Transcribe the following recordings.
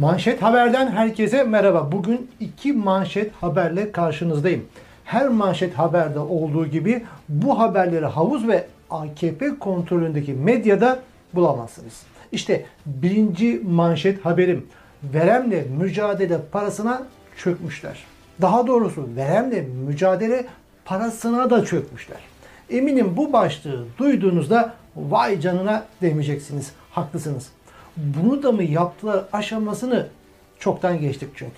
Manşet Haber'den herkese merhaba. Bugün iki manşet haberle karşınızdayım. Her manşet haberde olduğu gibi bu haberleri havuz ve AKP kontrolündeki medyada bulamazsınız. İşte birinci manşet haberim. Veremle mücadele parasına çökmüşler. Daha doğrusu veremle mücadele parasına da çökmüşler. Eminim bu başlığı duyduğunuzda vay canına demeyeceksiniz. Haklısınız. Bunu da mı yaptılar aşamasını çoktan geçtik çünkü.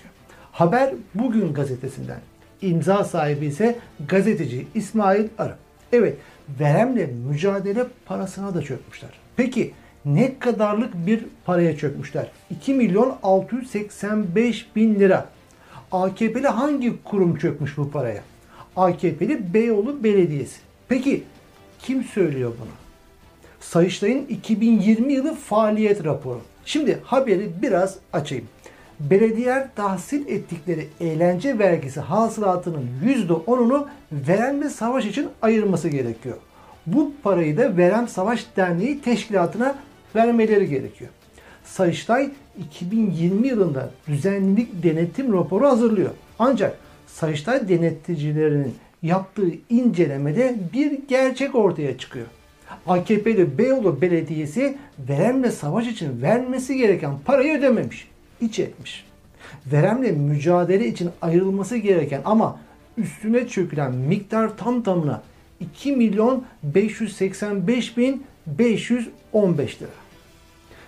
Haber Bugün gazetesinden. İmza sahibi ise gazeteci İsmail Arı. Evet, veremle mücadele parasına da çökmüşler. Peki ne kadarlık bir paraya çökmüşler? 2 milyon 685 bin lira. AKP'li hangi kurum çökmüş bu paraya? AKP'li Beyoğlu Belediyesi. Peki kim söylüyor bunu? Sayıştay'ın 2020 yılı faaliyet raporu. Şimdi haberi biraz açayım. Belediyeler tahsil ettikleri eğlence vergisi hasılatının %10'unu Verem ve Savaş için ayırması gerekiyor. Bu parayı da Verem Savaş Derneği teşkilatına vermeleri gerekiyor. Sayıştay 2020 yılında düzenlilik denetim raporu hazırlıyor. Ancak Sayıştay denetçilerinin yaptığı incelemede bir gerçek ortaya çıkıyor. AKP'li Beyoğlu Belediyesi veremle savaş için vermesi gereken parayı ödememiş. İç etmiş. Veremle mücadele için ayrılması gereken ama üstüne çökülen miktar tam tamına 2 milyon 585 bin 515 lira.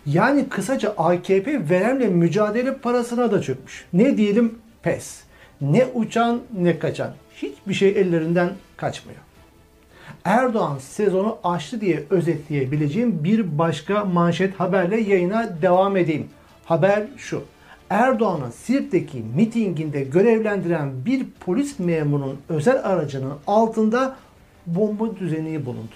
Yani kısaca AKP veremle mücadele parasına da çökmüş. Ne diyelim pes. Ne uçan ne kaçan. Hiçbir şey ellerinden kaçmıyor. Erdoğan sezonu açtı diye özetleyebileceğim bir başka manşet haberle yayına devam edeyim. Haber şu. Erdoğan'ın Sirt'teki mitinginde görevlendiren bir polis memurunun özel aracının altında bomba düzeni bulundu.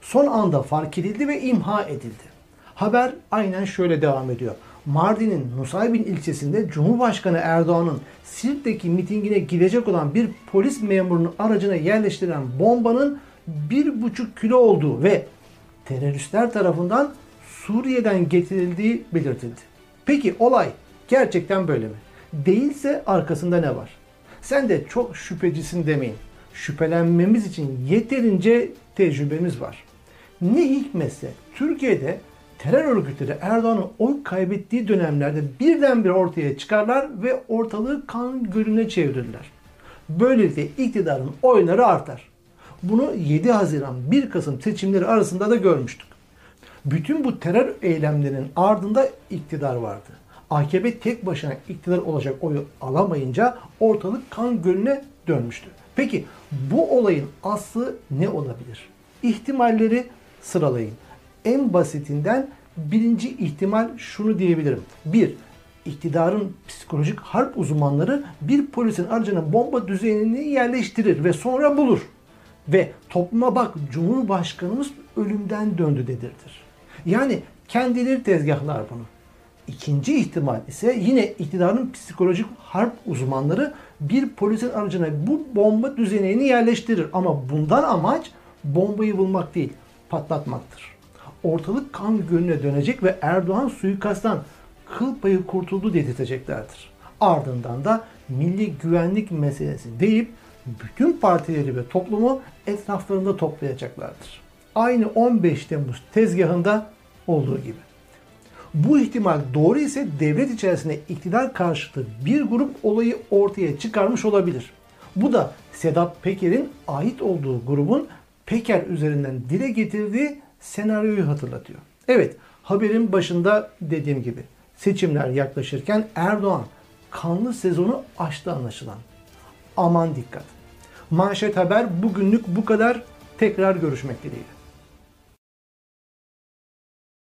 Son anda fark edildi ve imha edildi. Haber aynen şöyle devam ediyor. Mardin'in Nusaybin ilçesinde Cumhurbaşkanı Erdoğan'ın Sirt'teki mitingine gidecek olan bir polis memurunun aracına yerleştirilen bombanın 1,5 kilo olduğu ve teröristler tarafından Suriye'den getirildiği belirtildi. Peki olay gerçekten böyle mi? Değilse arkasında ne var? Sen de çok şüphecisin demeyin. Şüphelenmemiz için yeterince tecrübemiz var. Ne hikmetse Türkiye'de terör örgütleri Erdoğan'ın oy kaybettiği dönemlerde birdenbire ortaya çıkarlar ve ortalığı kan gölüne çevirirler. Böylelikle iktidarın oyları artar. Bunu 7 Haziran 1 Kasım seçimleri arasında da görmüştük. Bütün bu terör eylemlerinin ardında iktidar vardı. AKP tek başına iktidar olacak oyu alamayınca ortalık kan gölüne dönmüştü. Peki bu olayın aslı ne olabilir? İhtimalleri sıralayın. En basitinden birinci ihtimal şunu diyebilirim. Bir, iktidarın psikolojik harp uzmanları bir polisin aracına bomba düzenini yerleştirir ve sonra bulur. Ve topluma bak Cumhurbaşkanımız ölümden döndü dedirtir. Yani kendileri tezgahlar bunu. İkinci ihtimal ise yine iktidarın psikolojik harp uzmanları bir polisin aracına bu bomba düzenini yerleştirir. Ama bundan amaç bombayı bulmak değil, patlatmaktır. Ortalık kan gölüne dönecek ve Erdoğan suikasttan kıl payı kurtuldu dedirteceklerdir. Ardından da milli güvenlik meselesi deyip bütün partileri ve toplumu etraflarında toplayacaklardır. Aynı 15 Temmuz tezgahında olduğu gibi. Bu ihtimal doğru ise devlet içerisinde iktidar karşıtı bir grup olayı ortaya çıkarmış olabilir. Bu da Sedat Peker'in ait olduğu grubun Peker üzerinden dile getirdiği senaryoyu hatırlatıyor. Evet, haberin başında dediğim gibi seçimler yaklaşırken Erdoğan kanlı sezonu açtı anlaşılan. Aman dikkat. Manşet haber bugünlük bu kadar. Tekrar görüşmek dileğiyle.